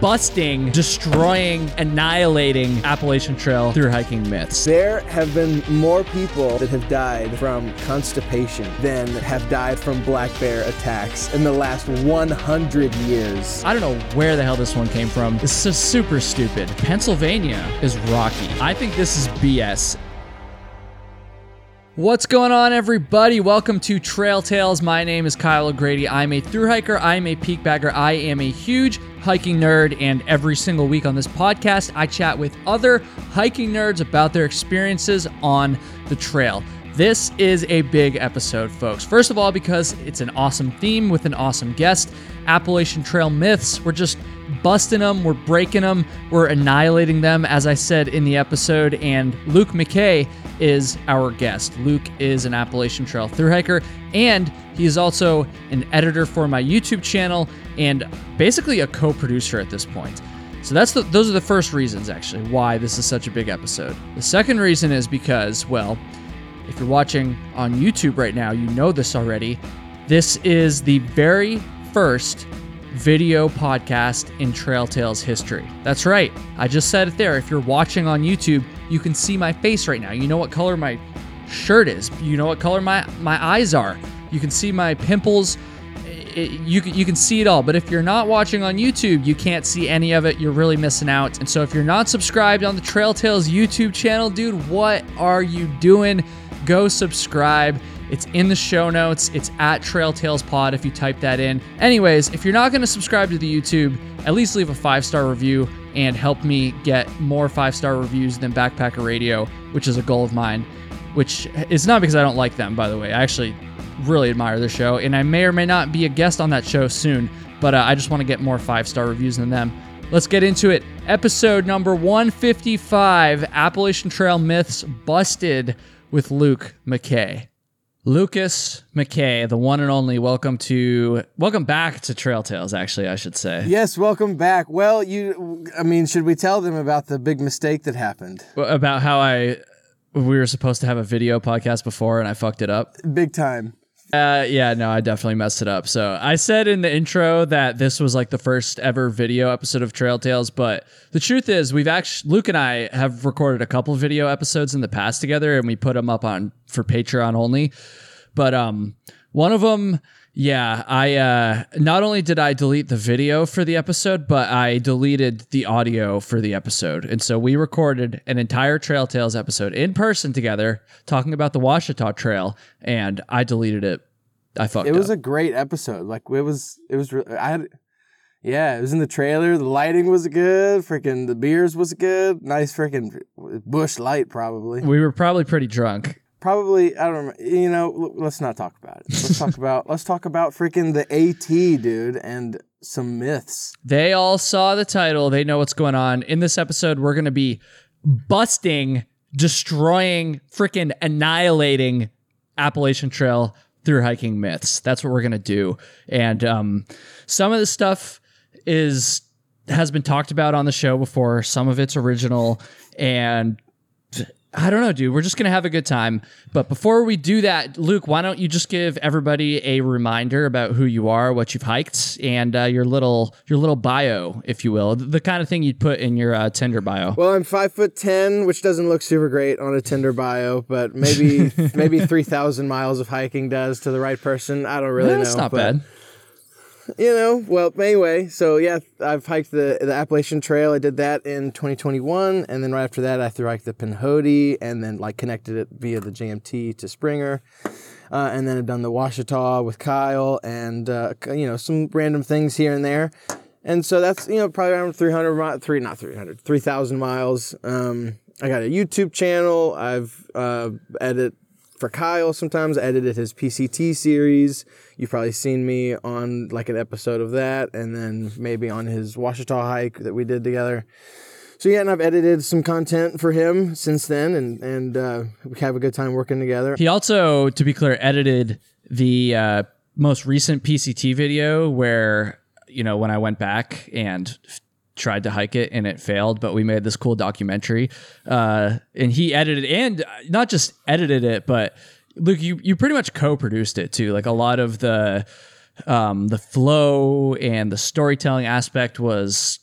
busting, destroying, annihilating Appalachian Trail through hiking myths. There have been more people that have died from constipation than have died from black bear attacks in the last 100 years. I don't know where the hell this one came from. This is super stupid. Pennsylvania is rocky. I think this is BS. What's going on, everybody? Welcome to Trail Tales. My name is Kyle O'Grady. I'm a through hiker, I'm a peak bagger, I am a huge hiking nerd, and every single week on this podcast, I chat with other hiking nerds about their experiences on the trail. This is a big episode, folks. First of all, because it's an awesome theme with an awesome guest. Appalachian Trail myths. We're just busting them, we're breaking them, we're annihilating them, as I said in the episode. And Luke McKay is our guest. Luke is an Appalachian Trail through hiker, and he is also an editor for my YouTube channel and basically a co producer at this point. So that's the, those are the first reasons actually why this is such a big episode. The second reason is because, well, if you're watching on YouTube right now, you know this already. This is the very first video podcast in Trail Tales history. That's right. I just said it there. If you're watching on YouTube, you can see my face right now. You know what color my shirt is. You know what color my my eyes are. You can see my pimples. It, you you can see it all. But if you're not watching on YouTube, you can't see any of it. You're really missing out. And so if you're not subscribed on the Trail Tales YouTube channel, dude, what are you doing? Go subscribe. It's in the show notes. It's at Trail Tales Pod if you type that in. Anyways, if you're not going to subscribe to the YouTube, at least leave a five star review and help me get more five star reviews than Backpacker Radio, which is a goal of mine. Which is not because I don't like them, by the way. I actually really admire the show, and I may or may not be a guest on that show soon, but uh, I just want to get more five star reviews than them. Let's get into it. Episode number 155 Appalachian Trail Myths Busted with Luke McKay. Lucas McKay, the one and only, welcome to welcome back to Trail Tales, actually, I should say. Yes, welcome back. Well, you, I mean, should we tell them about the big mistake that happened? About how I we were supposed to have a video podcast before and I fucked it up. Big time. Uh, yeah, no, I definitely messed it up. So I said in the intro that this was like the first ever video episode of Trail Tales, but the truth is, we've actually Luke and I have recorded a couple video episodes in the past together, and we put them up on for Patreon only. But um, one of them yeah, I uh, not only did I delete the video for the episode, but I deleted the audio for the episode. And so we recorded an entire Trail Tales episode in person together talking about the Ouachita Trail, and I deleted it. I fucked It was up. a great episode. Like it was, it was. I had, yeah, it was in the trailer. The lighting was good. Freaking the beers was good. Nice freaking Busch Light, probably. we were probably pretty drunk. Probably, I don't remember. You know, l- let's not talk about it. Let's talk about let's talk about freaking the AT, dude, and some myths. They all saw the title. They know what's going on. In this episode, we're going to be busting, destroying, freaking annihilating Appalachian Trail through hiking myths. That's what we're going to do. And um, some of the stuff is has been talked about on the show before. Some of it's original and I don't know, dude. We're just gonna have a good time. But before we do that, Luke, why don't you just give everybody a reminder about who you are, what you've hiked, and uh, your little your little bio, if you will, the kind of thing you'd put in your uh, Tinder bio. Well, I'm five foot ten, which doesn't look super great on a Tinder bio, but maybe maybe three thousand miles of hiking does to the right person. I don't really Eh, know. That's not bad. You know, well, anyway, so yeah, I've hiked the the Appalachian Trail. I did that in 2021, and then right after that, I hiked the Pinhoti, and then like connected it via the BMT to Springer, uh, and then I've done the Ouachita with Kyle, and uh, you know some random things here and there, and so that's you know probably around 300 mi- three not 300 3,000 miles. Um, I got a YouTube channel. I've uh, edit for Kyle sometimes. I edited his PCT series. You've probably seen me on like an episode of that, and then maybe on his Ouachita hike that we did together. So yeah, and I've edited some content for him since then, and and uh, we have a good time working together. He also, to be clear, edited the uh, most recent PCT video where you know when I went back and tried to hike it and it failed, but we made this cool documentary. Uh, and he edited and not just edited it, but Luke, you you pretty much co-produced it too. Like a lot of the um, the flow and the storytelling aspect was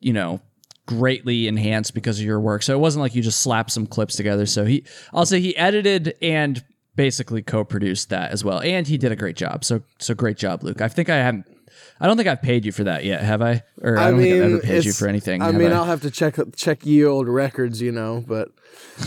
you know, greatly enhanced because of your work. So it wasn't like you just slapped some clips together. So he, I'll say he edited and basically co-produced that as well, and he did a great job. So so great job, Luke. I think I haven't. I don't think I've paid you for that yet, have I? Or I, don't think I've ever paid you for anything. I mean, I'll have to check check ye old records, you know. But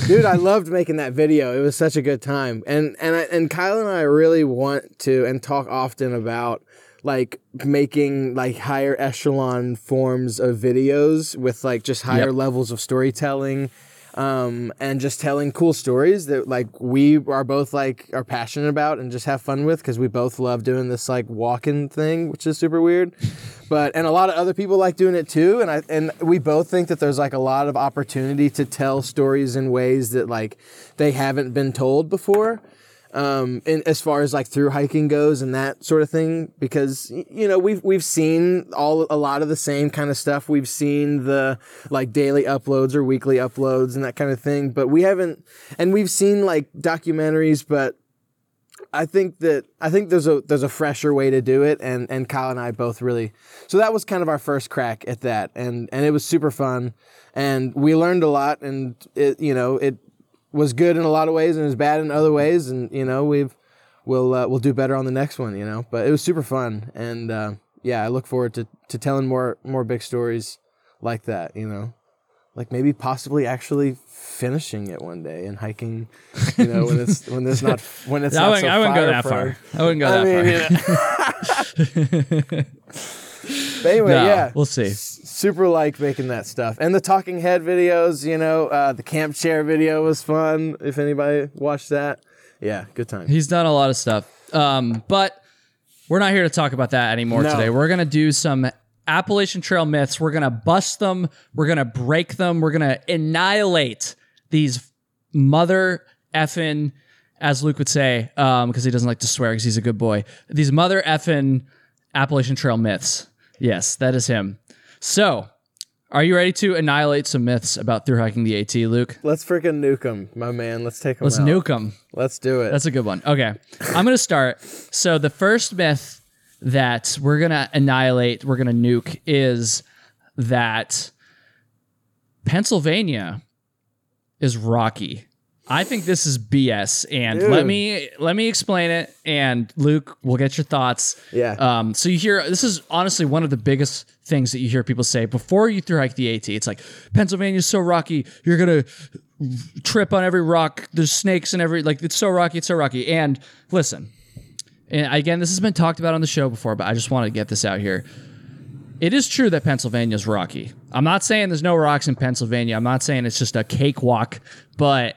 dude, I loved making that video. It was such a good time, and and I, and Kyle and I really want to and talk often about like making like higher echelon forms of videos with like just higher Yep. levels of storytelling um, and just telling cool stories that like we are both like are passionate about and just have fun with because we both love doing this like walking thing, which is super weird. But and a lot of other people like doing it too, and I and we both think that there's like a lot of opportunity to tell stories in ways that like they haven't been told before um, in, as far as like through hiking goes and that sort of thing, because you know we've we've seen all a lot of the same kind of stuff. We've seen the like daily uploads or weekly uploads and that kind of thing, but we haven't. And we've seen like documentaries, but I think that I think there's a there's a fresher way to do it, and and Kyle and I both really. So that was kind of our first crack at that, and and it was super fun, and we learned a lot, and it you know it was good in a lot of ways and was bad in other ways, and you know we've we'll uh, we'll do better on the next one, you know. But it was super fun, and uh, yeah, I look forward to to telling more more big stories like that, you know, like maybe possibly actually finishing it one day and hiking, you know, when it's when there's not when it's I not wouldn't, so I wouldn't go that prone. far. I wouldn't go I that mean, far. but anyway, No, yeah, we'll see. S- super like making that stuff and the talking head videos. You know, uh, the camp chair video was fun. If anybody watched that, yeah, good time. He's done a lot of stuff. Um, but we're not here to talk about that anymore No. today. We're going to do some Appalachian Trail myths. We're going to bust them. We're going to break them. We're going to annihilate these mother effing, as Luke would say, because he doesn't like to swear because he's a good boy, these mother effing Appalachian Trail myths. Yes, that is him. So, are you ready to annihilate some myths about through hiking the AT, Luke? Let's freaking nuke them, my man. Let's take them. Let's out. nuke them. Let's do it. That's a good one. Okay. I'm going to start. So, the first myth that we're going to annihilate, we're going to nuke, is that Pennsylvania is rocky. I think this is BS, and let me let me explain it. And Luke, we'll get your thoughts. Yeah. Um. So you hear this is honestly one of the biggest things that you hear people say before you through hike the AT. It's like Pennsylvania's so rocky, you're gonna trip on every rock. There's snakes in every like it's so rocky, it's so rocky. And listen, and again, this has been talked about on the show before, but I just want to get this out here. It is true that Pennsylvania's rocky. I'm not saying there's no rocks in Pennsylvania. I'm not saying it's just a cakewalk, but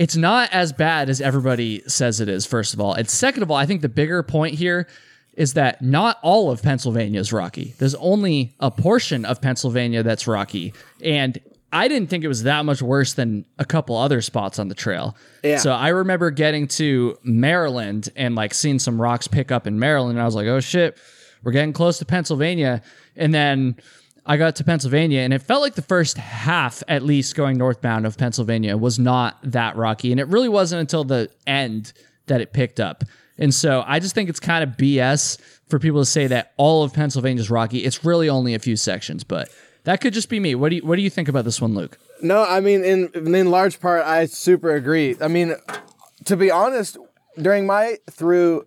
it's not as bad as everybody says it is, first of all. And second of all, I think the bigger point here is that not all of Pennsylvania is rocky. There's only a portion of Pennsylvania that's rocky. And I didn't think it was that much worse than a couple other spots on the trail. Yeah. So I remember getting to Maryland and like seeing some rocks pick up in Maryland. And I was like, oh shit, we're getting close to Pennsylvania. And then I got to Pennsylvania and it felt like the first half, at least going northbound of Pennsylvania, was not that rocky. And it really wasn't until the end that it picked up. And so I just think it's kind of BS for people to say that all of Pennsylvania is rocky. It's really only a few sections, but that could just be me. What do you what do you think about this one, Luke? No, I mean, in in large part, I super agree. I mean, to be honest, during my through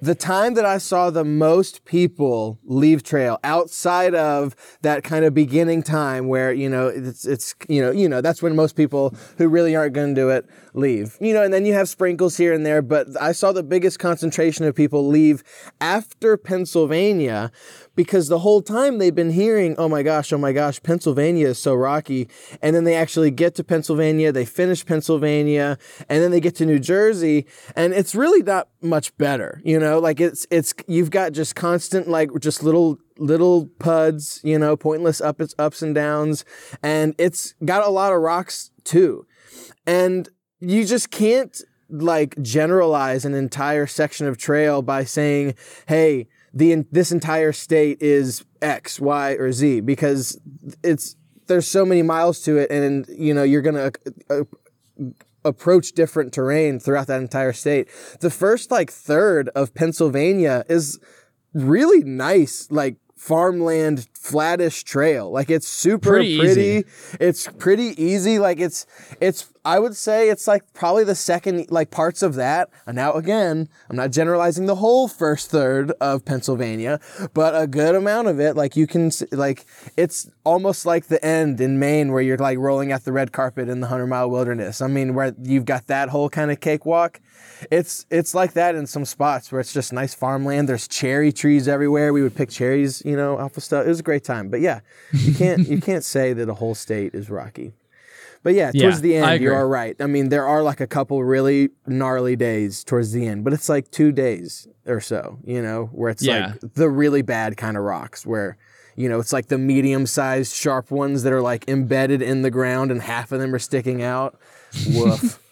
the time that I saw the most people leave trail outside of that kind of beginning time where you know it's it's you know you know that's when most people who really aren't going to do it leave you know and then you have sprinkles here and there but I saw the biggest concentration of people leave after Pennsylvania because the whole time they've been hearing, oh my gosh, oh my gosh, Pennsylvania is so rocky. And then they actually get to Pennsylvania, they finish Pennsylvania, and then they get to New Jersey, and it's really not much better, you know? Like it's it's you've got just constant like just little little puds, you know, pointless ups ups and downs, and it's got a lot of rocks too. And you just can't like generalize an entire section of trail by saying, "Hey, the this entire state is X, Y, or Z," because it's there's so many miles to it, and you know you're gonna uh, approach different terrain throughout that entire state. The first like third of Pennsylvania is really nice, like farmland flattish trail. Like it's super Pretty pretty. It's pretty easy. Like it's it's I would say it's like probably the second like parts of that. And now again, I'm not generalizing the whole first third of Pennsylvania, but a good amount of it like you can like it's almost like the end in Maine where you're like rolling out the red carpet in the 100 mile wilderness. I mean where you've got that whole kind of cakewalk. It's it's like that in some spots where it's just nice farmland. There's cherry trees everywhere. We would pick cherries, you know, off of stuff. It was a great time. But yeah, you can't you can't say that a whole state is rocky. But yeah, Yeah, towards the end, you are right. I mean, there are like a couple really gnarly days towards the end, but it's like two days or so, you know, where it's Yeah. like the really bad kind of rocks where, you know, it's like the medium sized sharp ones that are like embedded in the ground and half of them are sticking out. Woof.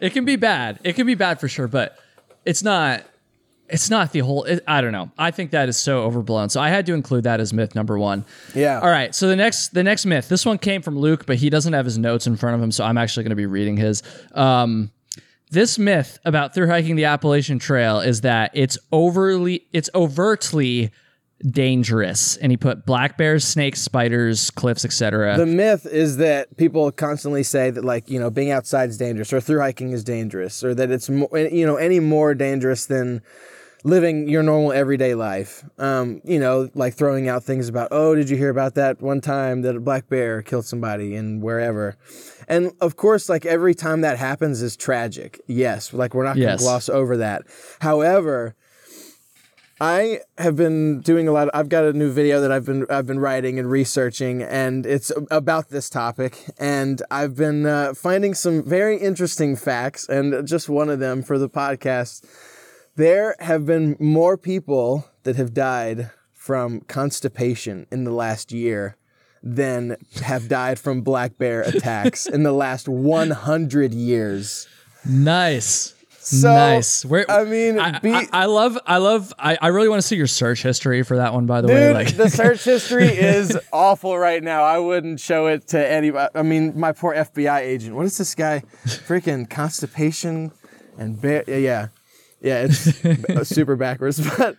It can be bad. It can be bad for sure, but it's not. It's not the whole. It, I don't know. I think that is so overblown. So I had to include that as myth number one. Yeah. All right. So the next, the next myth. This one came from Luke, but he doesn't have his notes in front of him, so I'm actually going to be reading his. Um, this myth about through hiking the Appalachian Trail is that it's overly, it's overtly dangerous, and he put black bears, snakes, spiders, cliffs, etc. The myth is that people constantly say that, like, you know, being outside is dangerous or through hiking is dangerous or that it's, mo- you know, any more dangerous than living your normal everyday life. Um, you know, like throwing out things about, oh, did you hear about that one time that a black bear killed somebody in wherever? And of course, like every time that happens is tragic. Yes, like we're not going to Yes. gloss over that. However, I have been doing a lot. I've got a new video that I've been I've been writing and researching, and it's about this topic. And I've been uh, finding some very interesting facts, and just one of them for the podcast. There have been more people that have died from constipation in the last year than have died from black bear attacks in the last 100 years. nice. So, nice. Where, I mean, I, be- I, I love, I love, I, I really want to see your search history for that one. By the way, Dude, like the search history is awful right now. I wouldn't show it to anybody. I mean, my poor FBI agent. What is this guy? Freaking constipation and bear. Yeah, yeah, it's super backwards. But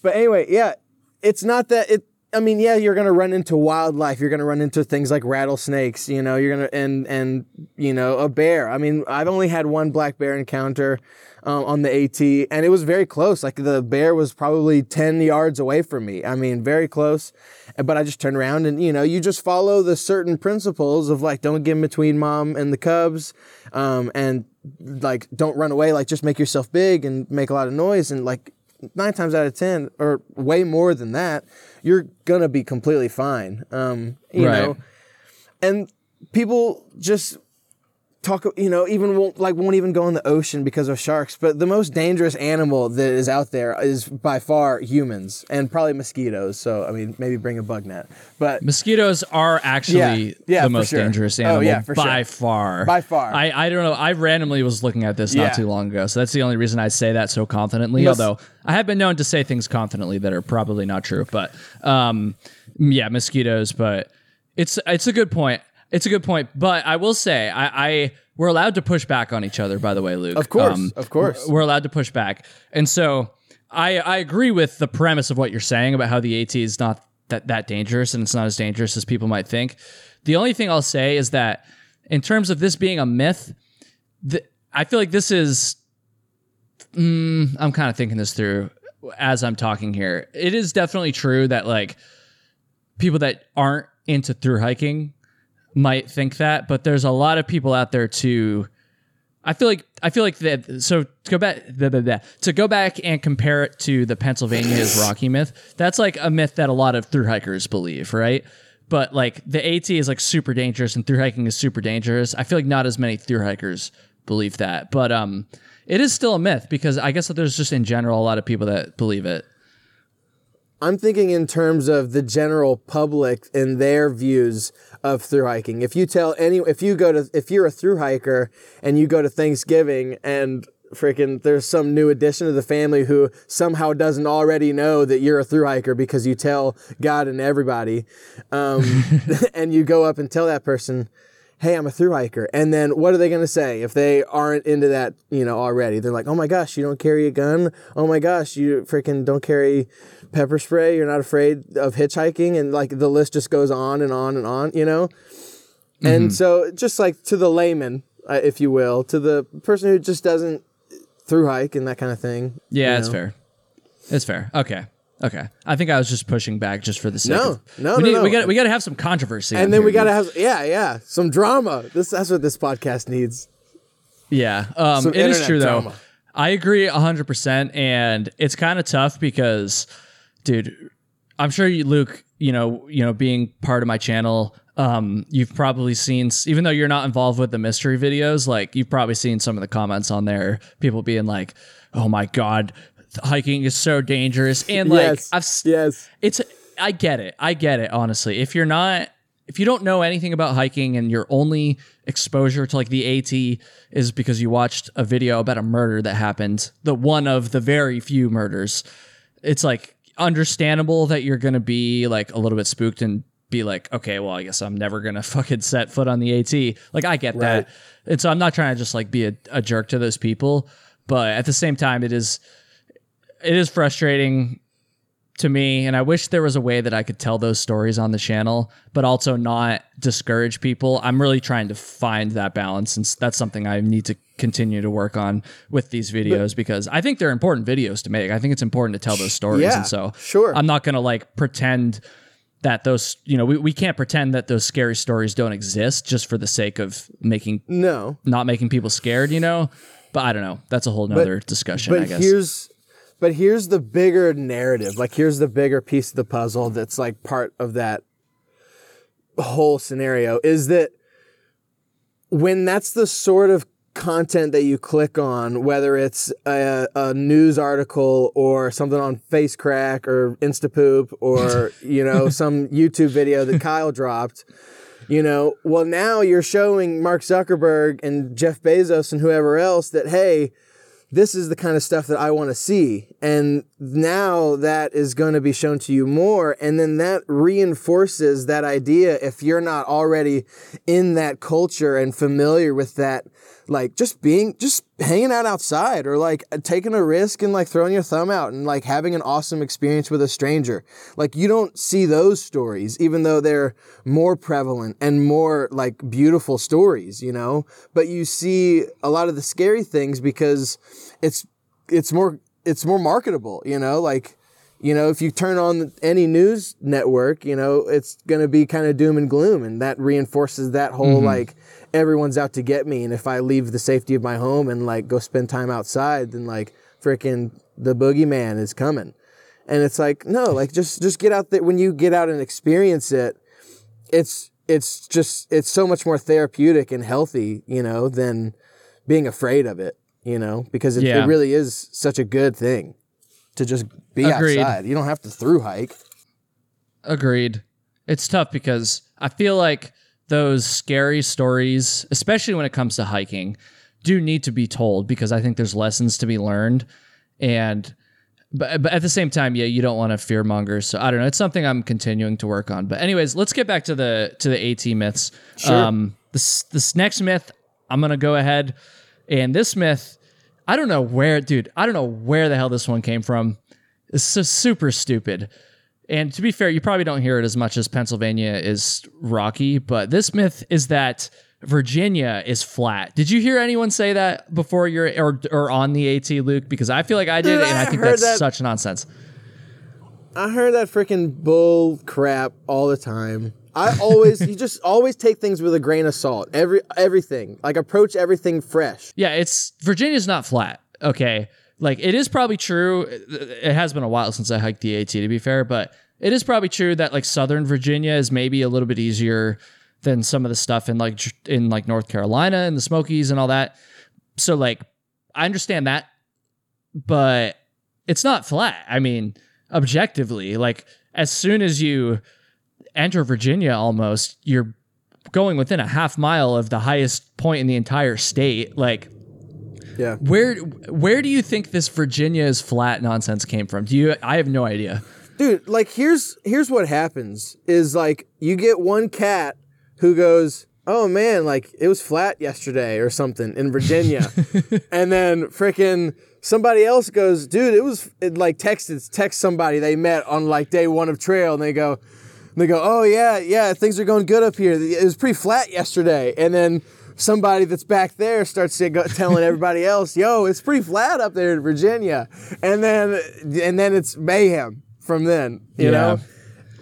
but anyway, yeah, it's not that it. I mean, yeah, you're gonna run into wildlife. You're gonna run into things like rattlesnakes. You know, you're gonna and and you know a bear. I mean, I've only had one black bear encounter um, on the AT, and it was very close. Like the bear was probably ten yards away from me. I mean, very close. But I just turned around and you know, you just follow the certain principles of like don't get in between mom and the cubs, um, and like don't run away. Like just make yourself big and make a lot of noise and like nine times out of ten, or way more than that, you're gonna be completely fine. Um, you Right. know, and people just talk. You know, even won't, like won't even go in the ocean because of sharks. But the most dangerous animal that is out there is by far humans and probably mosquitoes. So I mean, maybe bring a bug net, but Mosquitoes are actually Yeah, yeah, the most sure. dangerous Oh, animal yeah, for by sure. far. By far. I, I don't know. I randomly was looking at this Yeah. not too long ago, so that's the only reason I say that so confidently. Mos- although I have been known to say things confidently that are probably not true. But um, yeah, mosquitoes. But it's it's a good point. It's a good point. But I will say I. I we're allowed to push back on each other, by the way, Luke. Um, Of course, of course. We're allowed to push back. And so I, I agree with the premise of what you're saying about how the AT is not that, that dangerous and it's not as dangerous as people might think. The only thing I'll say is that in terms of this being a myth, the, I feel like this is. Mm, I'm kind of thinking this through as I'm talking here. It is definitely true that like people that aren't into through hiking might think that, but there's a lot of people out there too. I feel like I feel like that. So to go back blah, blah, blah. to go back and compare it to the Pennsylvania is Rocky myth. That's like a myth that a lot of through hikers believe, right? But like the AT is like super dangerous and through hiking is super dangerous. I feel like not as many through hikers believe that, but um, it is still a myth because I guess that there's just in general a lot of people that believe it. I'm thinking in terms of the general public and their views of through hiking. If you tell any, if you go to, if you're a through hiker and you go to Thanksgiving and freaking there's some new addition to the family who somehow doesn't already know that you're a through hiker because you tell God and everybody, um, and you go up and tell that person, hey, I'm a through hiker. And then what are they going to say if they aren't into that, you know, already? They're like, oh my gosh, you don't carry a gun. Oh my gosh, you freaking don't carry pepper spray. You're not afraid of hitchhiking. And like the list just goes on and on and on, you know? And so just like to the layman, uh, if you will, to the person who just doesn't through hike and that kind of thing. Yeah, that's know? fair. That's fair. Okay. Okay. I think I was just pushing back just for the sake No, of no, we no, need, no. we got we got to have some controversy. And then here, we got to have, yeah, yeah, some drama. This That's what this podcast needs. Yeah, um, it is true though. I agree hundred percent, and it's kind of tough because, dude, I'm sure you, Luke, you know, you know, being part of my channel, um, you've probably seen, even though you're not involved with the mystery videos, like you've probably seen some of the comments on there, people being like, "Oh my god, hiking is so dangerous," and like yes. I've yes. it's I get it. I get it, honestly. If you're not if you don't know anything about hiking and your only exposure to like the AT is because you watched a video about a murder that happened, the one of the very few murders, it's like understandable that you're going to be like a little bit spooked and be like, okay, well, I guess I'm never going to fucking set foot on the AT. Like I get that. And so I'm not trying to just like be a, a jerk to those people, but at the same time it is it is frustrating to me and i wish there was a way that i could tell those stories on the channel but also not discourage people. I'm really trying to find that balance and that's something i need to continue to work on with these videos because i think they're important videos to make. I think it's important to tell those stories Yeah, and so sure. i'm not going to like pretend that those you know we, we can't pretend that those scary stories don't exist just for the sake of making No. not making people scared you know? But i don't know. That's a whole nother discussion But i guess. here's but here's the bigger narrative. Like here's the bigger piece of the puzzle that's like part of that whole scenario is that when that's the sort of content that you click on, whether it's a, a news article or something on FaceCrack or Instapoop or you know some YouTube video that Kyle dropped, you know, well now you're showing Mark Zuckerberg and Jeff Bezos and whoever else that hey, this is the kind of stuff that I want to see. And now that is going to be shown to you more. And then that reinforces that idea if you're not already in that culture and familiar with that, like just being, just hanging out outside or like taking a risk and like throwing your thumb out and like having an awesome experience with a stranger. Like you don't see those stories, even though they're more prevalent and more like beautiful stories, you know, but you see a lot of the scary things because it's, it's more, it's more marketable, you know, like, you know, if you turn on any news network, you know, it's going to be kind of doom and gloom. And that reinforces that whole mm-hmm. like, everyone's out to get me. And if I leave the safety of my home and like go spend time outside, then like freaking the boogeyman is coming. And it's like, no, like just, just get out there. When you get out and experience it, it's, it's just, it's so much more therapeutic and healthy, you know, than being afraid of it, you know, because it, Yeah. it really is such a good thing to just be Agreed. outside. You don't have to through hike. Agreed. It's tough because I feel like those scary stories, especially when it comes to hiking, do need to be told because I think there's lessons to be learned. And but, but at the same time, yeah, you don't want to fear monger. So I don't know. It's something I'm continuing to work on. But anyways, let's get back to the to the AT myths. Sure. Um, this this next myth, I'm gonna go ahead, and this myth, I don't know where, dude. I don't know where the hell this one came from. It's so super stupid. And to be fair, you probably don't hear it as much as Pennsylvania is rocky, but this myth is that Virginia is flat. Did you hear anyone say that before you're or, or on the AT, Luke? Because I feel like I did, Dude, and I I think that's that- such nonsense. I heard that freaking bull crap all the time. I always, you just always take things with a grain of salt. Every everything, like approach everything fresh. Yeah, it's Virginia's not flat. Okay. Like it is probably true. It has been a while since I hiked the AT to be fair, but it is probably true that like Southern Virginia is maybe a little bit easier than some of the stuff in like in like North Carolina and the Smokies and all that. So like I understand that, but it's not flat. I mean, objectively, like as soon as you enter Virginia almost, you're going within a half mile of the highest point in the entire state. Like Yeah. where where do you think this Virginia is flat nonsense came from? Do you? I have no idea. Dude, like here's here's what happens is like you get one cat who goes, oh man, like it was flat yesterday or something in Virginia. and then freaking somebody else goes, dude, it was it like texted text somebody they met on like day one of trail and they go, they go, oh yeah, yeah, things are going good up here. It was pretty flat yesterday. And then somebody that's back there starts to go, telling everybody else, yo, it's pretty flat up there in Virginia. And then and then it's mayhem from then, you Yeah. know?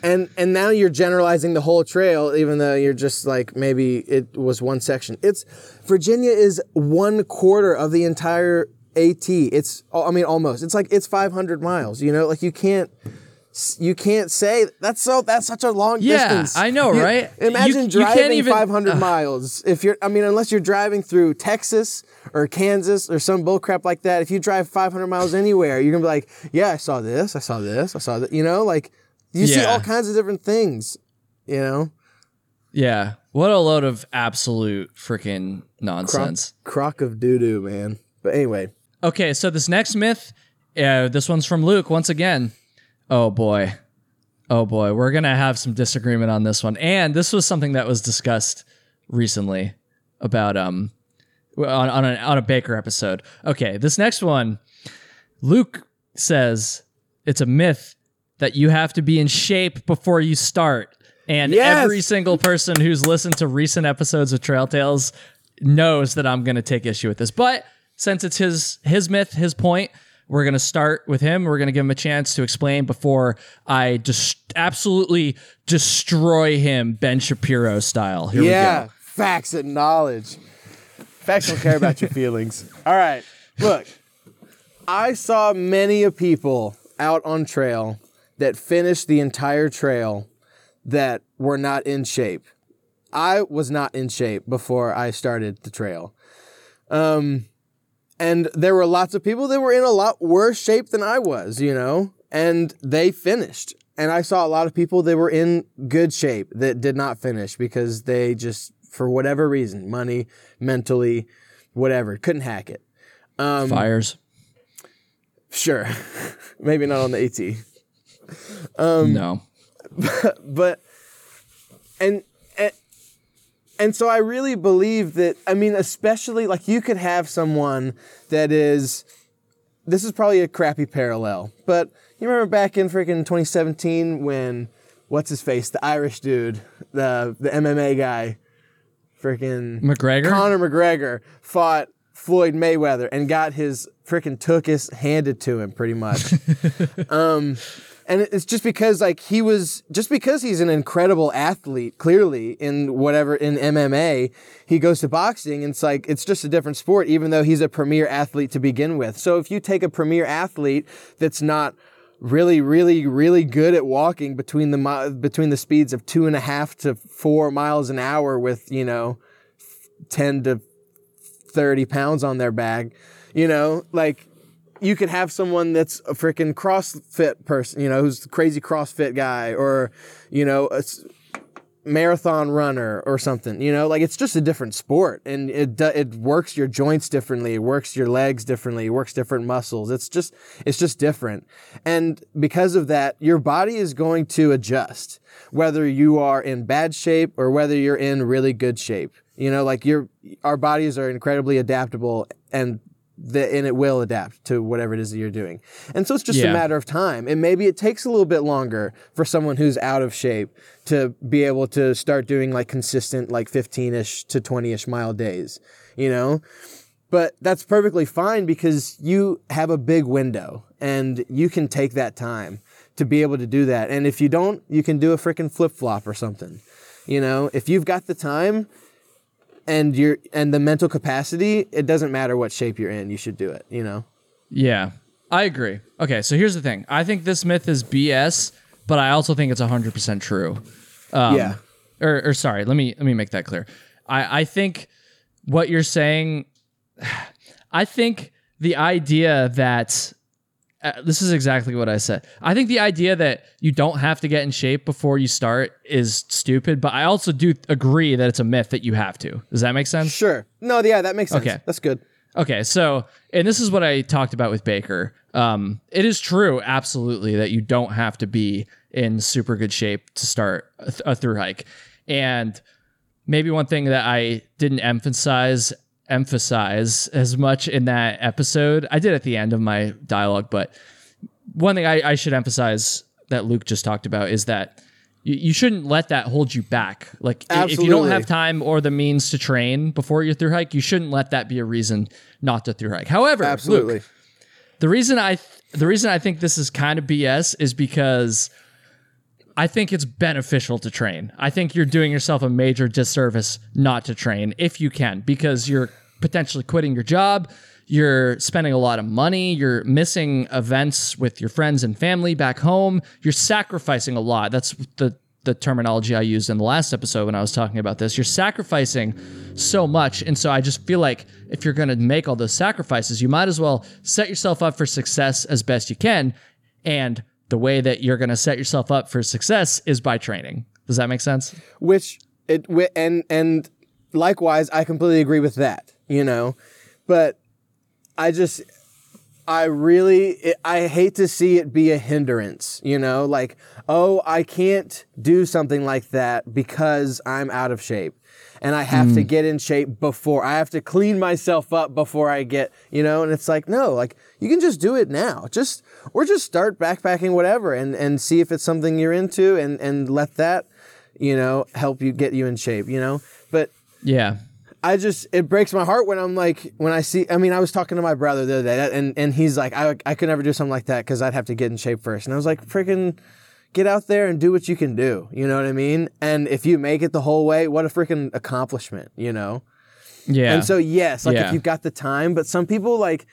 and and now you're generalizing the whole trail even though you're just like maybe it was one section it's virginia is one quarter of the entire at it's i mean almost it's like it's 500 miles you know like you can't you can't say that's so that's such a long Yeah, distance. I know, You- right? Imagine You- driving even- 500 miles. If you're, I mean, unless you're driving through Texas or Kansas or some bullcrap like that. If you drive 500 miles anywhere, you're gonna be like, yeah, I saw this, I saw this, I saw that. You know, like you see all kinds of different things. You know, Yeah. What a load of absolute freaking crock, nonsense. crock of doo doo, man. But anyway, Okay, so this next myth, uh, this one's from Luke once again. Oh boy. Oh boy. We're going to have some disagreement on this one. And this was something that was discussed recently about um on on a, on a Baker episode. Okay, this next one Luke says it's a myth that you have to be in shape before you start. And Yes! every single person who's listened to recent episodes of Trail Tales knows that I'm going to take issue with this. But since it's his his myth, his point, we're going to start with him. We're going to give him a chance to explain before I just absolutely destroy him Ben Shapiro style. Here yeah, we go. facts and knowledge. Facts don't care about your feelings. All right, look, I saw many of people out on trail that finished the entire trail that were not in shape. I was not in shape before I started the trail. Um, and there were lots of people that were in a lot worse shape than I was, you know, and they finished. And I saw a lot of people that were in good shape that did not finish because they just, for whatever reason, money, mentally, whatever, couldn't hack it. Um, Fires. Sure. Maybe not on the AT. Um, no. but and, and and so I really believe that I mean especially like you could have someone that is this is probably a crappy parallel but you remember back in freaking 2017 when what's his face the Irish dude the the MMA guy freaking McGregor? Conor McGregor fought Floyd Mayweather and got his freaking tuchus handed to him pretty much. um, and it's just because like he was just because he's an incredible athlete clearly in whatever in MMA he goes to boxing and it's like it's just a different sport even though he's a premier athlete to begin with. So if you take a premier athlete that's not really really really good at walking between the between the speeds of two and a half to four miles an hour with you know 10 to 30 pounds on their bag, you know, like you could have someone that's a freaking CrossFit person, you know, who's the crazy CrossFit guy or, you know, a marathon runner or something, you know, like it's just a different sport and it, it works your joints differently. It works your legs differently. It works different muscles. It's just, it's just different. And because of that, your body is going to adjust whether you are in bad shape or whether you're in really good shape. You know, like your our bodies are incredibly adaptable and the, and it will adapt to whatever it is that you're doing. And so it's just Yeah. a matter of time. And maybe it takes a little bit longer for someone who's out of shape to be able to start doing like consistent like 15ish to 20ish mile days, you know? But that's perfectly fine because you have a big window and you can take that time to be able to do that. And if you don't, you can do a freaking flip flop or something. You know, if you've got the time and you're and the mental capacity, it doesn't matter what shape you're in, you should do it, you know? Yeah, I agree. Okay, so here's the thing. I think this myth is BS, but I also think it's 100% true. Um, yeah. Or, or sorry, let me let me make that clear. I, I think what you're saying. I think the idea that uh, this is exactly what I said. I think the idea that you don't have to get in shape before you start is stupid, but I also do agree that it's a myth that you have to. Does that make sense? Sure. No, yeah, that makes sense. Okay. That's good. Okay, so and this is what I talked about with Baker. Um, it is true, absolutely, that you don't have to be in super good shape to start a, th- a through hike, and maybe one thing that I didn't emphasize emphasize as much in that episode. I did at the end of my dialogue, but one thing I, I should emphasize that Luke just talked about is that you, you shouldn't let that hold you back. Like i- if you don't have time or the means to train before your through hike, you shouldn't let that be a reason not to through hike. However, Luke, Absolutely. the reason I the reason I think this is kind of BS is because I think it's beneficial to train. I think you're doing yourself a major disservice not to train if you can because you're potentially quitting your job, you're spending a lot of money, you're missing events with your friends and family back home, you're sacrificing a lot. That's the the terminology I used in the last episode when I was talking about this. You're sacrificing so much. And so I just feel like if you're going to make all those sacrifices, you might as well set yourself up for success as best you can. And the way that you're going to set yourself up for success is by training. Does that make sense? which it and and likewise i completely agree with that you know but i just i really it, i hate to see it be a hindrance you know like oh i can't do something like that because i'm out of shape and i have to mm. get in shape before i have to clean myself up before i get you know and it's like no like you can just do it now just or just start backpacking whatever and and see if it's something you're into and and let that you know, help you get you in shape, you know? But Yeah. I just it breaks my heart when I'm like when I see I mean I was talking to my brother the other day and and he's like I I could never do something like that cuz I'd have to get in shape first. And I was like freaking get out there and do what you can do, you know what I mean? And if you make it the whole way, what a freaking accomplishment, you know? Yeah. And so yes, like Yeah. if you've got the time, but some people like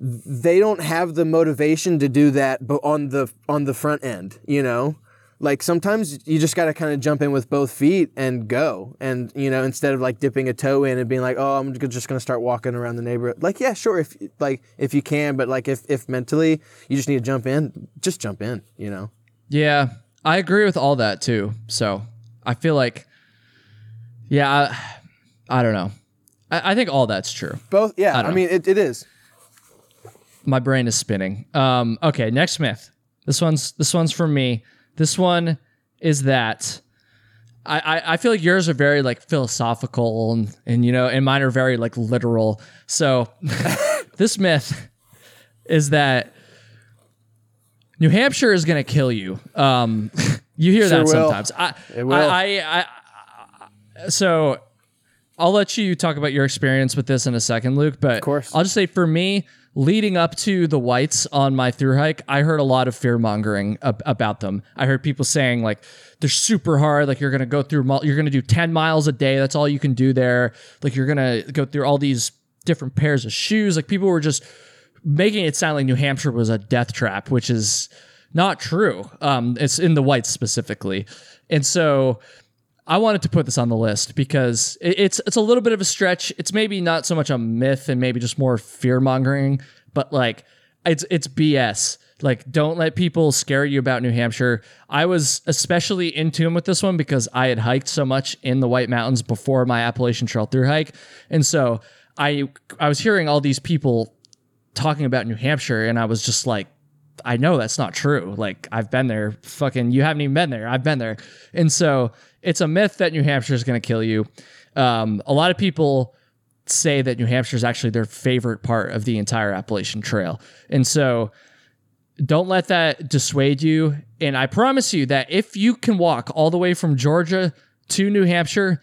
they don't have the motivation to do that but on the on the front end, you know? Like sometimes you just got to kind of jump in with both feet and go. And you know, instead of like dipping a toe in and being like, "Oh, I'm just going to start walking around the neighborhood." Like, yeah, sure if like if you can, but like if if mentally you just need to jump in, just jump in, you know. Yeah, I agree with all that too. So I feel like, yeah, I, I don't know. I, I think all that's true. Both yeah, I, don't mean it, it is. My brain is spinning. Um, okay, next myth. This one's this one's for me. This one is that I, I, I feel like yours are very like philosophical and, and you know, and mine are very like literal. So this myth is that New Hampshire is gonna kill you. Um, you hear Sure that will. sometimes. I, It will. I, I, I, so I'll let you talk about your experience with this in a second, Luke. But of course. I'll just say for me, leading up to the whites on my through hike, I heard a lot of fear mongering ab- about them. I heard people saying like they're super hard, like you're gonna go through, mul- you're gonna do ten miles a day. That's all you can do there. Like you're gonna go through all these different pairs of shoes. Like people were just making it sound like New Hampshire was a death trap, which is not true. Um, it's in the whites specifically, and so I wanted to put this on the list because it, it's it's a little bit of a stretch. It's maybe not so much a myth and maybe just more fear mongering, but like it's it's BS. Like don't let people scare you about New Hampshire. I was especially in tune with this one because I had hiked so much in the White Mountains before my Appalachian Trail through hike, and so I I was hearing all these people talking about New Hampshire, and I was just like, I know that's not true. Like I've been there. Fucking, you haven't even been there. I've been there, and so it's a myth that New Hampshire is going to kill you. Um, a lot of people say that New Hampshire is actually their favorite part of the entire Appalachian Trail, and so don't let that dissuade you. And I promise you that if you can walk all the way from Georgia to New Hampshire,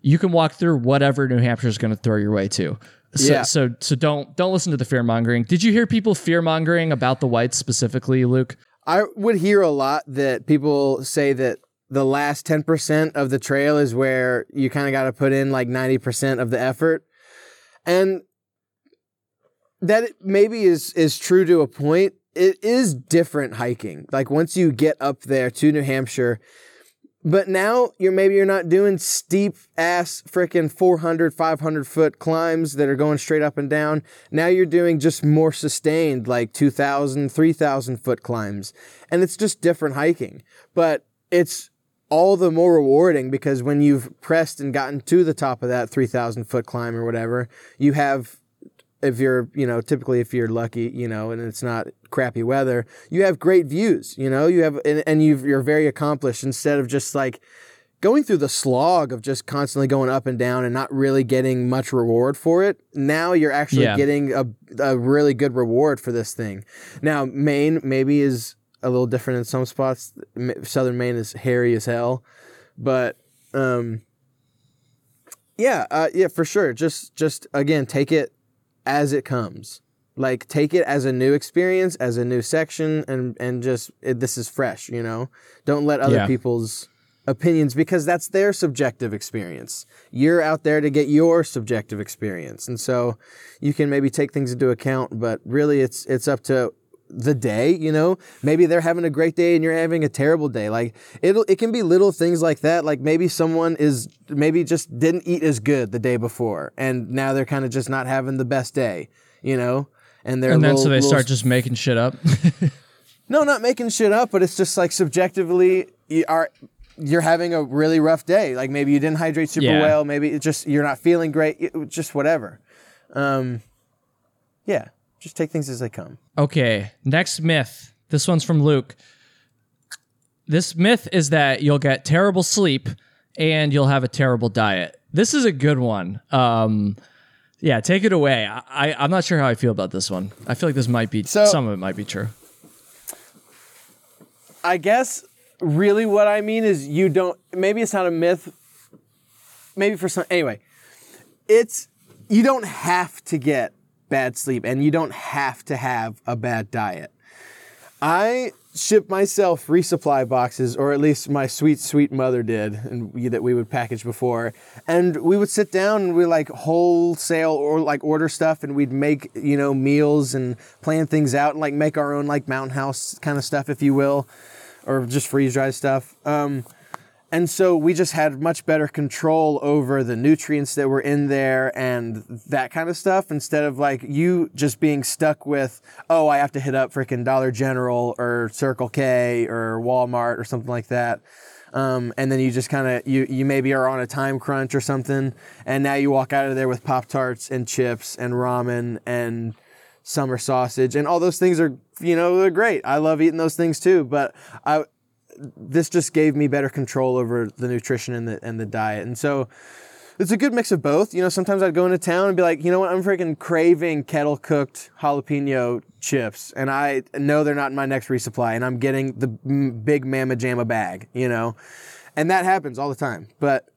you can walk through whatever New Hampshire is going to throw your way to. So, Yeah. so, so don't don't listen to the fear mongering. Did you hear people fear mongering about the whites specifically, Luke? I would hear a lot that people say that the last 10% of the trail is where you kind of got to put in like 90% of the effort. And that maybe is is true to a point. It is different hiking. Like once you get up there to New Hampshire, but now you're maybe you're not doing steep ass freaking 400, 500 foot climbs that are going straight up and down. Now you're doing just more sustained, like 2,000, 3,000 foot climbs. And it's just different hiking. But it's all the more rewarding because when you've pressed and gotten to the top of that 3,000 foot climb or whatever, you have if you're, you know, typically if you're lucky, you know, and it's not crappy weather, you have great views, you know, you have, and, and you've, you're very accomplished instead of just like going through the slog of just constantly going up and down and not really getting much reward for it. Now you're actually Yeah. getting a, a really good reward for this thing. Now, Maine maybe is a little different in some spots. Southern Maine is hairy as hell, but um, yeah, uh, yeah, for sure. Just, just again, take it as it comes. Like take it as a new experience, as a new section, and and just it, this is fresh. You know, don't let other Yeah. people's opinions because that's their subjective experience. You're out there to get your subjective experience, and so you can maybe take things into account. But really, it's it's up to the day. You know, maybe they're having a great day and you're having a terrible day. Like it'll it can be little things like that. Like maybe someone is maybe just didn't eat as good the day before, and now they're kind of just not having the best day. You know. And they're and then little- so they little start just making shit up. no, not making shit up, but it's just like subjectively you are you're having a really rough day. Like maybe you didn't hydrate super Yeah. well, maybe it's just you're not feeling great, it- just whatever. Um, yeah, just take things as they come. Okay, next myth. This one's from Luke. This myth is that you'll get terrible sleep and you'll have a terrible diet. This is a good one. Um, yeah, take it away. I, I, I'm not sure how I feel about this one. I feel like this might be So- some of it might be true. I guess really what I mean is you don't maybe it's not a myth. Maybe for some anyway. It's you don't have to get bad sleep and you don't have to have a bad diet. I ship myself resupply boxes, or at least my sweet, sweet mother did, and we, that we would package before. And we would sit down and we like wholesale or like order stuff, and we'd make you know meals and plan things out and like make our own like mountain house kind of stuff, if you will, or just freeze dry stuff. Um, and so we just had much better control over the nutrients that were in there and that kind of stuff instead of like you just being stuck with, oh, I have to hit up freaking Dollar General or Circle K or Walmart or something like that. Um, and then you just kind of you you maybe are on a time crunch or something, and now you walk out of there with Pop Tarts and chips and ramen and summer sausage and all those things are you know they're great. I love eating those things too, but I this just gave me better control over the nutrition and the and the diet. And so it's a good mix of both. You know, sometimes I'd go into town and be like, you know what, I'm freaking craving kettle cooked jalapeno chips, and I know they're not in my next resupply, and I'm getting the big Mama Jamma bag. You know, and that happens all the time. But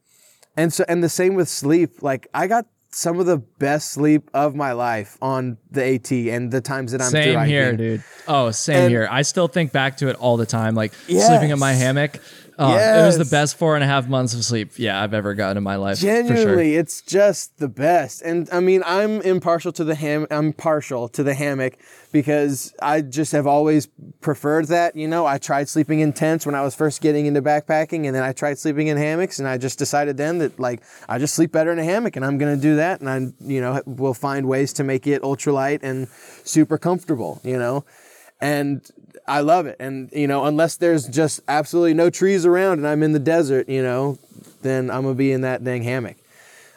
and so and the same with sleep. Like I got some of the best sleep of my life on the AT and the times that I'm through Same here, hiking. dude. Oh, same And- here. I still think back to it all the time, like sleeping in my Yes. Hammock. Oh, It was the best four and a half months of sleep, yeah, I've ever gotten in my life. for sure. Genuinely, it's just the best. And I mean, I'm impartial to the ham. I'm partial to the hammock because I just have always preferred that. You know, I tried sleeping in tents when I was first getting into backpacking, and then I tried sleeping in hammocks, and I just decided then that like I just sleep better in a hammock, and I'm gonna do that. And I, you know, will find ways to make it ultralight and super comfortable. You know, and I love it. And you know, unless there's just absolutely no trees around and I'm in the desert, you know, then I'm gonna be in that dang hammock.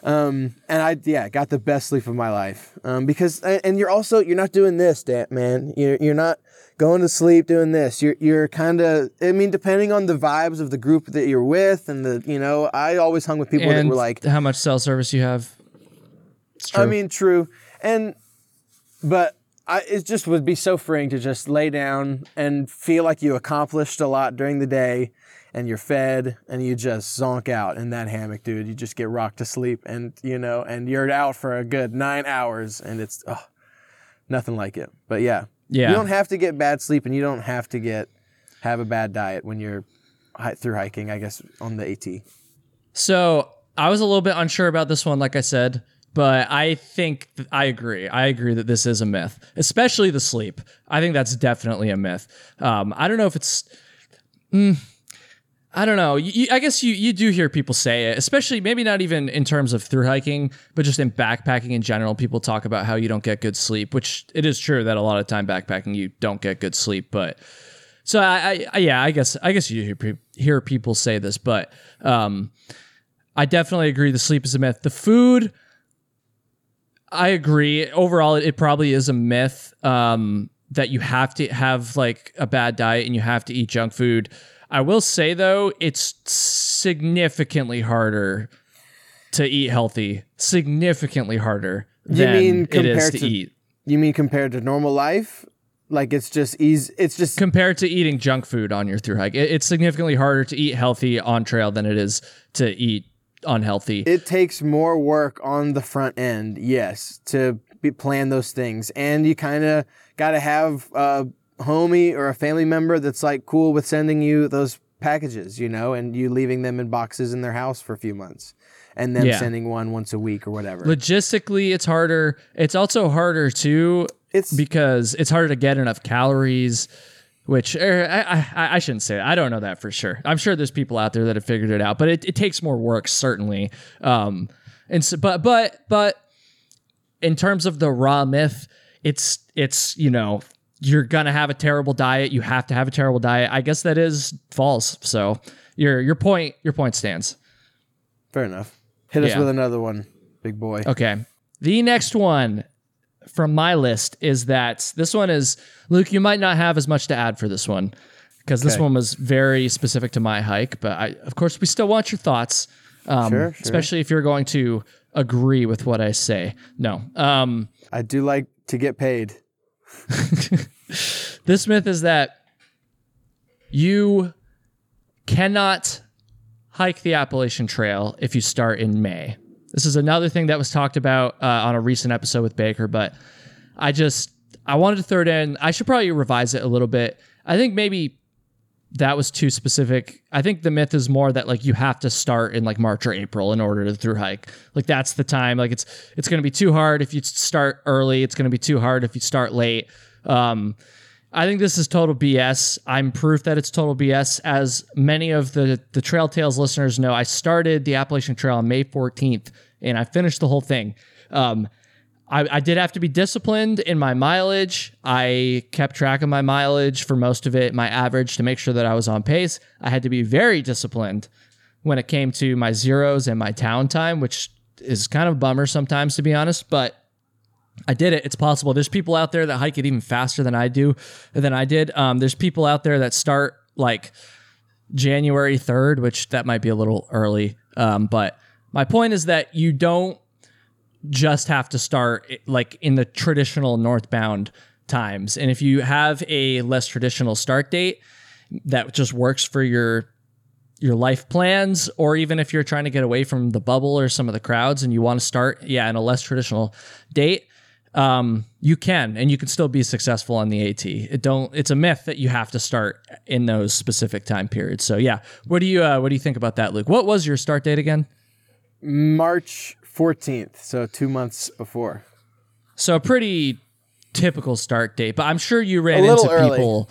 Um, and I, yeah, got the best sleep of my life. Um, because, and you're also, you're not doing this, man. You're, you're not going to sleep doing this. You're, you're kind of, I mean, depending on the vibes of the group that you're with and the, you know, I always hung with people that were like, how much cell service you have. I mean, true. And, but I, it just would be so freeing to just lay down and feel like you accomplished a lot during the day and you're fed and you just zonk out in that hammock, dude. You just get rocked to sleep and, you know, and you're out for a good nine hours and it's, oh, nothing like it. But yeah. Yeah. You don't have to get bad sleep and you don't have to get, have a bad diet when you're through hiking, I guess, on the AT. So I was a little bit unsure about this one, like I said, but I think th- I agree. I agree that this is a myth, especially the sleep. I think that's definitely a myth. Um, I don't know if it's. mm, I don't know. You, you- I guess you you do hear people say it, especially maybe not even in terms of through hiking, but just in backpacking in general. People talk about how you don't get good sleep, which it is true that a lot of time backpacking you don't get good sleep. But so I, I, yeah, I guess I guess you hear, hear people say this, but um, I definitely agree. The sleep is a myth. The food, I agree. Overall, it, it probably is a myth um, that you have to have like a bad diet and you have to eat junk food. I will say though, it's significantly harder to eat healthy. Significantly harder You than mean it is compared to, to- eat. You mean compared to normal life? Like it's just easy. It's just Compared to eating junk food on your through hike, it, it's significantly harder to eat healthy on trail than it is to eat unhealthy. it takes more work on the front end, yes, to be, plan those things, and you kind of got to have a homie or a family member that's like cool with sending you those packages, you know, and you leaving them in boxes in their house for a few months, and then Yeah. sending one once a week or whatever. Logistically, it's harder. It's also harder too it's because it's harder to get enough calories. Which er, I, I I shouldn't say. I don't know that for sure. I'm sure there's people out there that have figured it out, but it, it takes more work certainly. Um, and so, but but but in terms of the raw myth, it's it's you know you're gonna have a terrible diet. You have to have a terrible diet. I guess that is false. So your your point your point stands. fair enough. Hit us Yeah. with another one, big boy. Okay. The next one from my list is that this one is Luke, you might not have as much to add for this one because this one was very specific to my hike, but I of course we still want your thoughts. Um, Sure, sure. especially if you're going to agree with what I say. No. Um, I do like to get paid. this myth is that you cannot hike the Appalachian Trail if you start in May. This is another thing that was talked about uh, on a recent episode with Baker, but I just I wanted to throw it in. I should probably revise it a little bit. I think maybe that was too specific. I think the myth is more that like you have to start in like March or April in order to through hike. Like that's the time. Like it's it's going to be too hard if you start early. It's going to be too hard if you start late. Um, I think this is total BS. I'm proof that it's total BS. As many of the the Trail Tales listeners know, I started the Appalachian Trail on May 14th, and I finished the whole thing. Um, I, I did have to be disciplined in my mileage. I kept track of my mileage for most of it, my average to make sure that I was on pace. I had to be very disciplined when it came to my zeros and my town time, which is kind of a bummer sometimes, to be honest. But I did it. It's possible. There's people out there that hike it even faster than I do, than I did. Um, there's people out there that start like January 3rd, which that might be a little early. Um, but my point is that you don't just have to start like in the traditional northbound times. And if you have a less traditional start date that just works for your your life plans or even if you're trying to get away from the bubble or some of the crowds and you want to start yeah in a less traditional date um, you can and you can still be successful on the AT. It don't it's a myth that you have to start in those specific time periods. So yeah, what do you uh, what do you think about that Luke? What was your start date again? March 14th, so two months before. So a pretty typical start date, but I'm sure you ran A into early. people.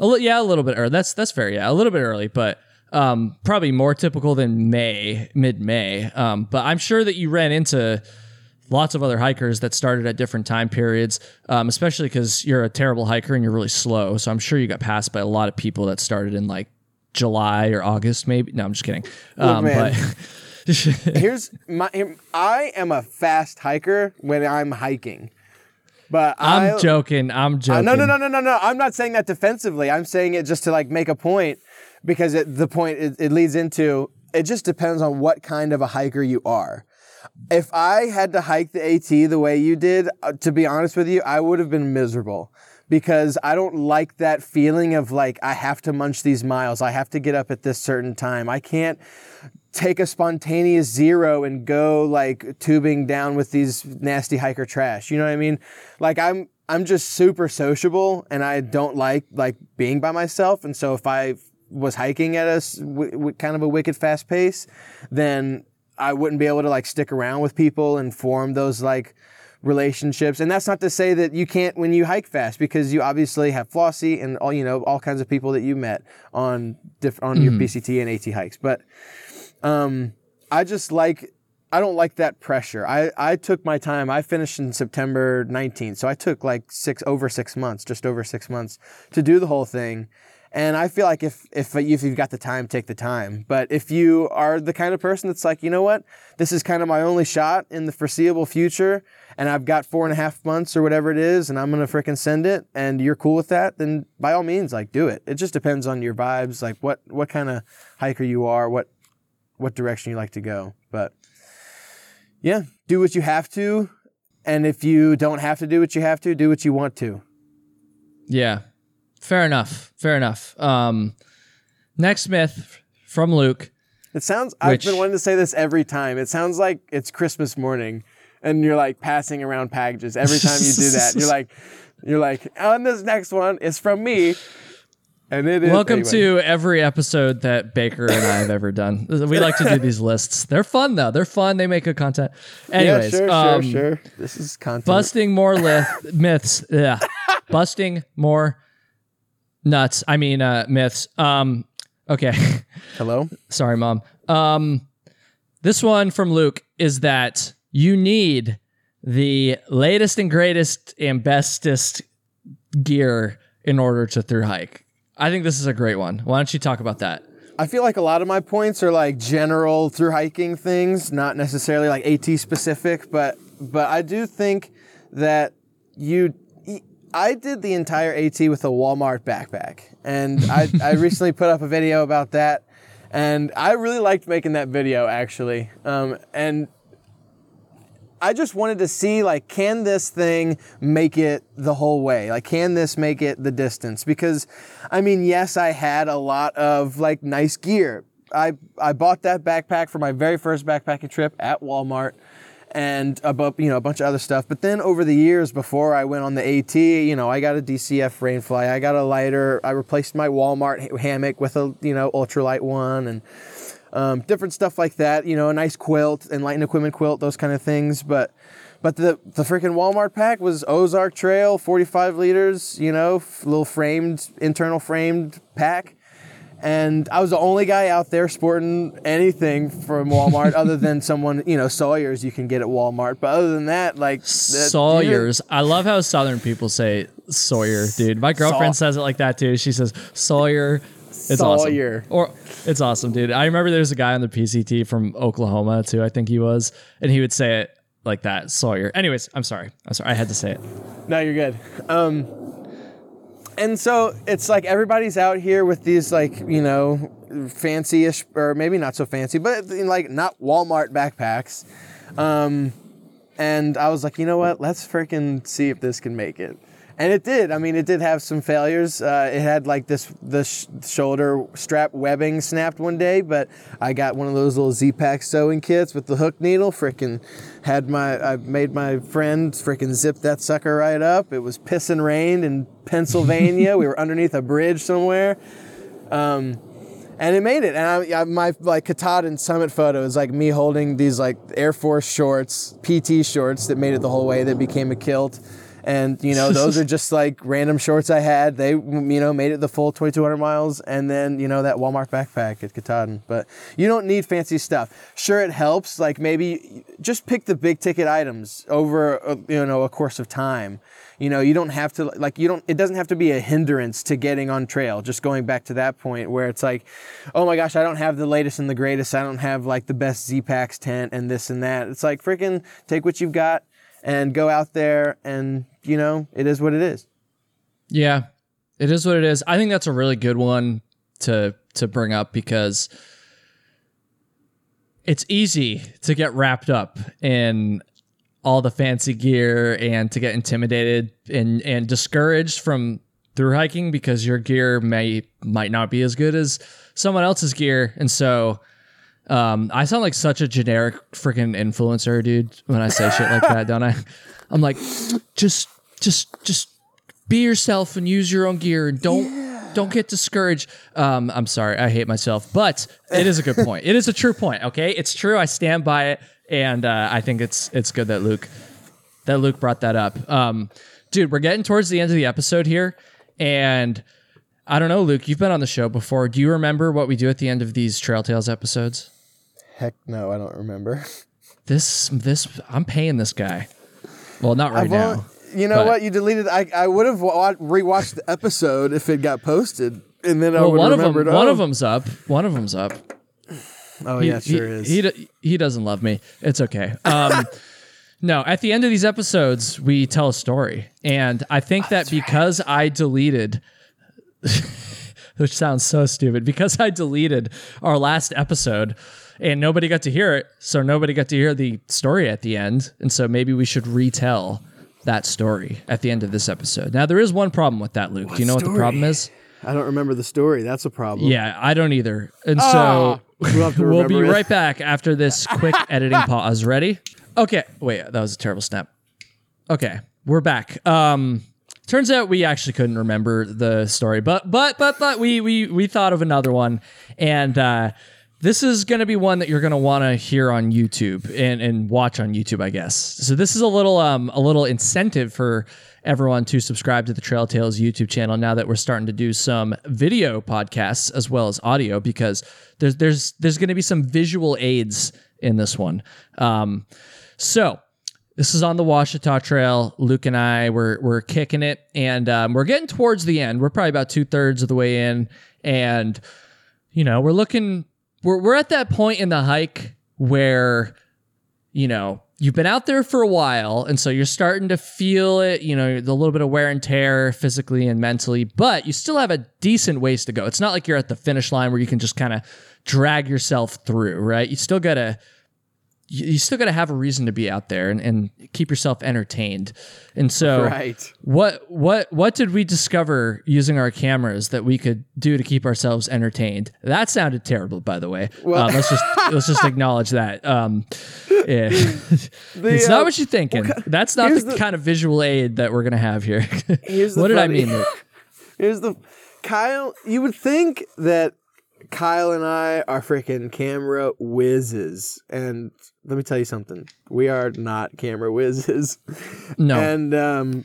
A li- yeah, a little bit early. That's that's fair. Yeah, a little bit early, but um, probably more typical than May, mid May. Um, but I'm sure that you ran into lots of other hikers that started at different time periods, um, especially because you're a terrible hiker and you're really slow. So I'm sure you got passed by a lot of people that started in like July or August, maybe. No, I'm just kidding. Um, man. but Here's my I am a fast hiker when I'm hiking. But I'm I, joking. I'm Uh, joking. no, no, no, no, no, no. I'm not saying that defensively. I'm saying it just to like make a point because it, the point it, it leads into it just depends on what kind of a hiker you are. If I had to hike the AT the way you did, uh, to be honest with you, I would have been miserable because I don't like that feeling of like I have to munch these miles. I have to get up at this certain time. I can't take a spontaneous zero and go like tubing down with these nasty hiker trash. You know what I mean? Like I'm I'm just super sociable and I don't like like being by myself. And so if I was hiking at a w- w- kind of a wicked fast pace, then I wouldn't be able to like stick around with people and form those like relationships. And that's not to say that you can't when you hike fast because you obviously have Flossie and all you know all kinds of people that you met on diff- on your PCT and AT hikes. But um, I just like I don't like that pressure. I, I took my time. I finished in September 19th, so I took like six over six months, just over six months to do the whole thing. And I feel like if if if you've got the time, take the time. But if you are the kind of person that's like, you know what, this is kind of my only shot in the foreseeable future, and I've got four and a half months or whatever it is, and I'm gonna freaking send it, and you're cool with that, then by all means, like do it. It just depends on your vibes, like what what kind of hiker you are, what what direction you like to go. But yeah, do what you have to, and if you don't have to do what you have to, do what you want to. Yeah. Fair enough. Fair enough. Um, next myth from Luke. It sounds. Which- I've been wanting to say this every time. It sounds like it's Christmas morning, and you're like passing around packages every time you do that. You're like, you're like, on this next one is from me, and it is. Welcome anyway. to every episode that Baker and I have ever done. We like to do these lists. They're fun though. They're fun. They make good content. Anyways, yeah, sure, um, sure, sure. This is content. busting more lith- myths. Yeah, busting more nuts. I mean uh, myths. Um, okay. Hello. Sorry, mom. Um, this one from Luke is that you need the latest and greatest and bestest gear in order to through hike. I think this is a great one. Why don't you talk about that? I feel like a lot of my points are like general through hiking things, not necessarily like AT specific, but but I do think that you I did the entire AT with a Walmart backpack. And I I recently put up a video about that and I really liked making that video actually. Um, and I just wanted to see like can this thing make it the whole way? Like can this make it the distance? Because I mean, yes, I had a lot of like nice gear. I I bought that backpack for my very first backpacking trip at Walmart and about you know a bunch of other stuff. But then over the years before I went on the AT, you know, I got a DCF Rainfly, I got a lighter, I replaced my Walmart hammock with a you know ultralight one and um, different stuff like that. You know, a nice quilt, enlightened equipment quilt, those kind of things. But but the the freaking Walmart pack was Ozark Trail, 45 liters. You know, little framed internal framed pack. And I was the only guy out there sporting anything from Walmart other than someone, you know, Sawyer's you can get at Walmart. But other than that, like that- Sawyer's. I love how Southern people say Sawyer, dude. My girlfriend Saw- says it like that too. She says Sawyer. It's Sawyer. awesome. Or it's awesome, dude. I remember there was a guy on the PCT from Oklahoma too. I think he was, and he would say it like that, Sawyer. Anyways, I'm sorry. I'm sorry. I had to say it. No, you're good. Um, and so it's like everybody's out here with these like you know fancy-ish or maybe not so fancy, but like not Walmart backpacks. Um, and I was like, you know what? Let's freaking see if this can make it. And it did. I mean, it did have some failures. Uh, it had like this the sh- shoulder strap webbing snapped one day, but I got one of those little Z-Pack sewing kits with the hook needle. Freaking had my I made my friend freaking zip that sucker right up. It was pissing rain in Pennsylvania. we were underneath a bridge somewhere. Um, and it made it. And I, I, my like Katahdin summit photo is like me holding these like Air Force shorts, PT shorts that made it the whole way. That became a kilt, and you know those are just like random shorts I had. They you know made it the full 2,200 miles, and then you know that Walmart backpack at Katahdin. But you don't need fancy stuff. Sure, it helps. Like maybe just pick the big ticket items over a, you know a course of time. You know, you don't have to like you don't it doesn't have to be a hindrance to getting on trail. Just going back to that point where it's like, oh my gosh, I don't have the latest and the greatest. I don't have like the best Zpacks tent and this and that. It's like freaking take what you've got and go out there and you know, it is what it is. Yeah, it is what it is. I think that's a really good one to to bring up because it's easy to get wrapped up in all the fancy gear and to get intimidated and and discouraged from through hiking because your gear may might not be as good as someone else's gear and so um, I sound like such a generic freaking influencer, dude, when I say shit like that, don't I? I'm like, just, just, just be yourself and use your own gear and don't, don't get discouraged. Um, I'm sorry, I hate myself, but it is a good point. It is a true point. Okay, it's true. I stand by it, and uh, I think it's it's good that Luke that Luke brought that up. Um, dude, we're getting towards the end of the episode here, and I don't know, Luke. You've been on the show before. Do you remember what we do at the end of these Trail Tales episodes? Heck no, I don't remember. This this I'm paying this guy. Well, not right now. Well, you know but- what? You deleted. I, I would have wa- rewatched the episode if it got posted. and then I Well, would one of them, remember. one oh, of them's up. One of them's up. Oh He- yeah, he, sure is. He, he doesn't love me. It's okay. Um, no, at the end of these episodes, we tell a story, and I think that because I deleted, which sounds so stupid, because I deleted our last episode. And nobody got to hear it, so nobody got to hear the story at the end, and so maybe we should retell that story at the end of this episode. Now, there is one problem with that, Luke. Do you know what the problem is? I don't remember the story. That's a problem. Yeah, I don't either. And Ah, so we'll we'll be it. right back after this quick editing pause. Ready? Okay. Wait, that was a terrible snap. Okay, we're back. Um turns out we actually couldn't remember the story, but but but but we we we thought of another one and uh this is going to be one that you're going to want to hear on YouTube and, and watch on YouTube, I guess. So this is a little um a little incentive for everyone to subscribe to the Trail Tales YouTube channel now that we're starting to do some video podcasts as well as audio because there's there's there's going to be some visual aids in this one. Um, so this is on the Ouachita Trail. Luke and I we're we're kicking it, and um, we're getting towards the end. We're probably about two thirds of the way in, and you know we're looking. We're we're at that point in the hike where you know you've been out there for a while. And so you're starting to feel it you know the little bit of wear and tear physically and mentally but you still have a decent ways to go. It's not like you're at the finish line where you can just kind of drag yourself through right? You still gotta you, you still gotta have a reason to be out there and, and keep yourself entertained and so Right. what what what did we discover using our cameras that we could do to keep ourselves entertained? That sounded terrible, by the way. Well- um, let's just let's just acknowledge that. Um, yeah. it's uh, not what you're thinking. That's not the, the- kind of visual aid that we're gonna have here. Here's the what did I mean? Here's the Kyle. You would think that Kyle and I are freaking camera whizzes, and let me tell you something. We are not camera whizzes. No, And um,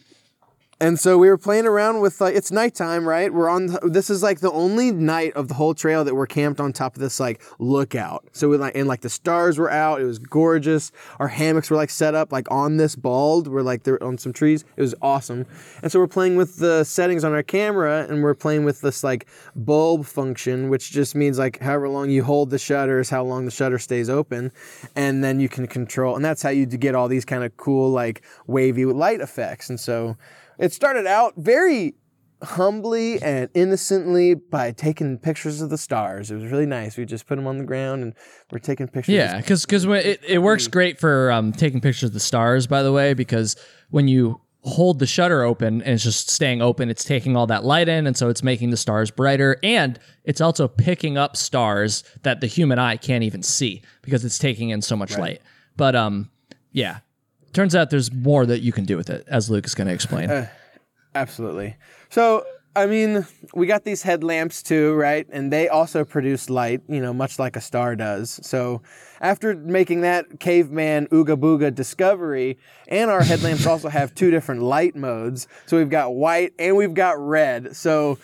and so we were playing around with like it's nighttime, right? We're on. This is like the only night of the whole trail that we're camped on top of this like lookout. So we like and like the stars were out. It was gorgeous. Our hammocks were like set up like on this bald. We're like they're on some trees. It was awesome. And so we're playing with the settings on our camera, and we're playing with this like bulb function, which just means like however long you hold the shutters, how long the shutter stays open, and then you can control. And that's how you get all these kind of cool like wavy light effects. And so it started out very humbly and innocently by taking pictures of the stars. It was really nice. We just put them on the ground and we're taking pictures. yeah, because because it it works great for um, taking pictures of the stars. By the way, because when you hold the shutter open and it's just staying open, it's taking all that light in, and so it's making the stars brighter, and it's also picking up stars that the human eye can't even see because it's taking in so much light. But um, yeah, turns out there's more that you can do with it, as Luke is going to explain. Uh, absolutely. So, I mean, we got these headlamps too, right? And they also produce light, you know, much like a star does. So, after making that caveman ooga booga discovery, and our headlamps also have two different light modes. So, we've got white and we've got red. So,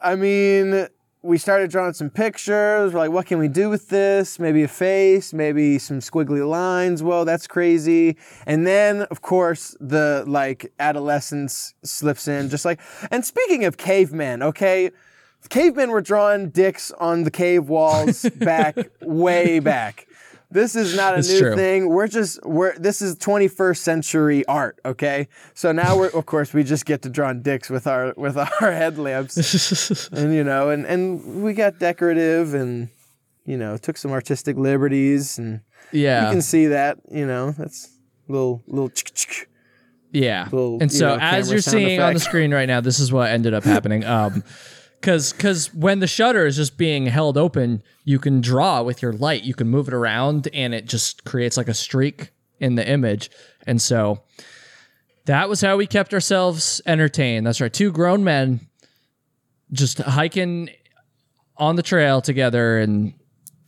I mean, we started drawing some pictures. We're like, what can we do with this? Maybe a face, maybe some squiggly lines. Well, that's crazy. And then, of course, the like adolescence slips in, just like. And speaking of cavemen, okay, cavemen were drawing dicks on the cave walls back, way back. This is not a It's new true. thing. We're just we're this is 21st century art, okay? So now we're of course we just get to draw dicks with our with our headlamps and you know and and we got decorative and you know took some artistic liberties and yeah, you can see that you know that's little little. Yeah. little, and you so know, as you're seeing on the screen right now, this is what ended up happening. Um cuz cuz when the shutter is just being held open, you can draw with your light. You can move it around and it just creates like a streak in the image. And so that was how we kept ourselves entertained. That's right. Two grown men just hiking on the trail together and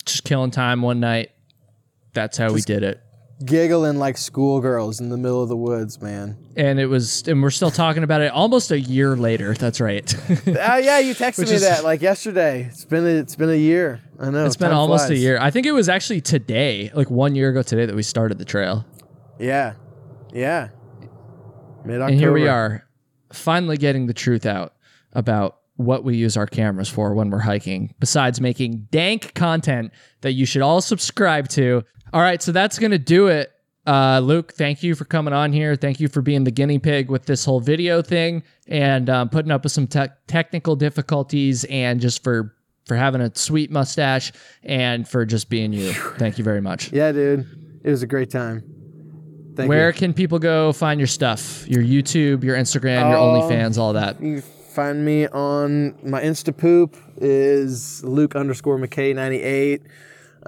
just killing time one night. That's how we did it. Giggling like schoolgirls in the middle of the woods man. And it was and we're still talking about it almost a year later. That's right. Ah, yeah you texted Which me is- that like yesterday. It's been a, it's been a year. I know it's been almost a year. I think it was actually today like one year ago today that we started the trail. Yeah. Yeah. Mid-october and here we are finally getting the truth out about what we use our cameras for when we're hiking, besides making dank content that you should all subscribe to. All right, so that's going to do it. Uh, Luke, thank you for coming on here. Thank you for being the guinea pig with this whole video thing and um, putting up with some te- technical difficulties and just for for having a sweet mustache and for just being you. Thank you very much. Yeah, dude. It was a great time. Thank Where you. can people go find your stuff? Your YouTube, your Instagram, your Oh. OnlyFans, all that. You find me on my Insta poop is Luke underscore McKay ninety eight,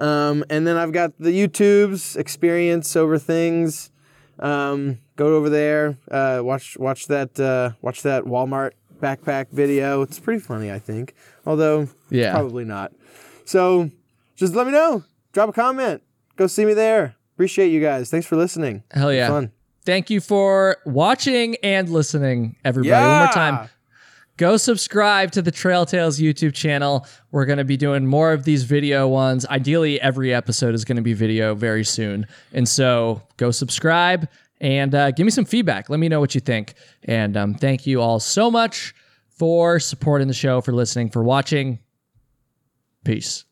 um, and then I've got the YouTubes experience over things. Um, go over there, uh, watch watch that uh, watch that Walmart backpack video. It's pretty funny, I think. Although Yeah. probably not. So just let me know. Drop a comment. Go see me there. Appreciate you guys. Thanks for listening. Hell yeah. Fun. Thank you for watching and listening, everybody. One more time. Go subscribe to the Trail Tales YouTube channel. We're going to be doing more of these video ones. Ideally, every episode is going to be video very soon. And so go subscribe and uh, give me some feedback. Let me know what you think. And um, thank you all so much for supporting the show, for listening, for watching. Peace.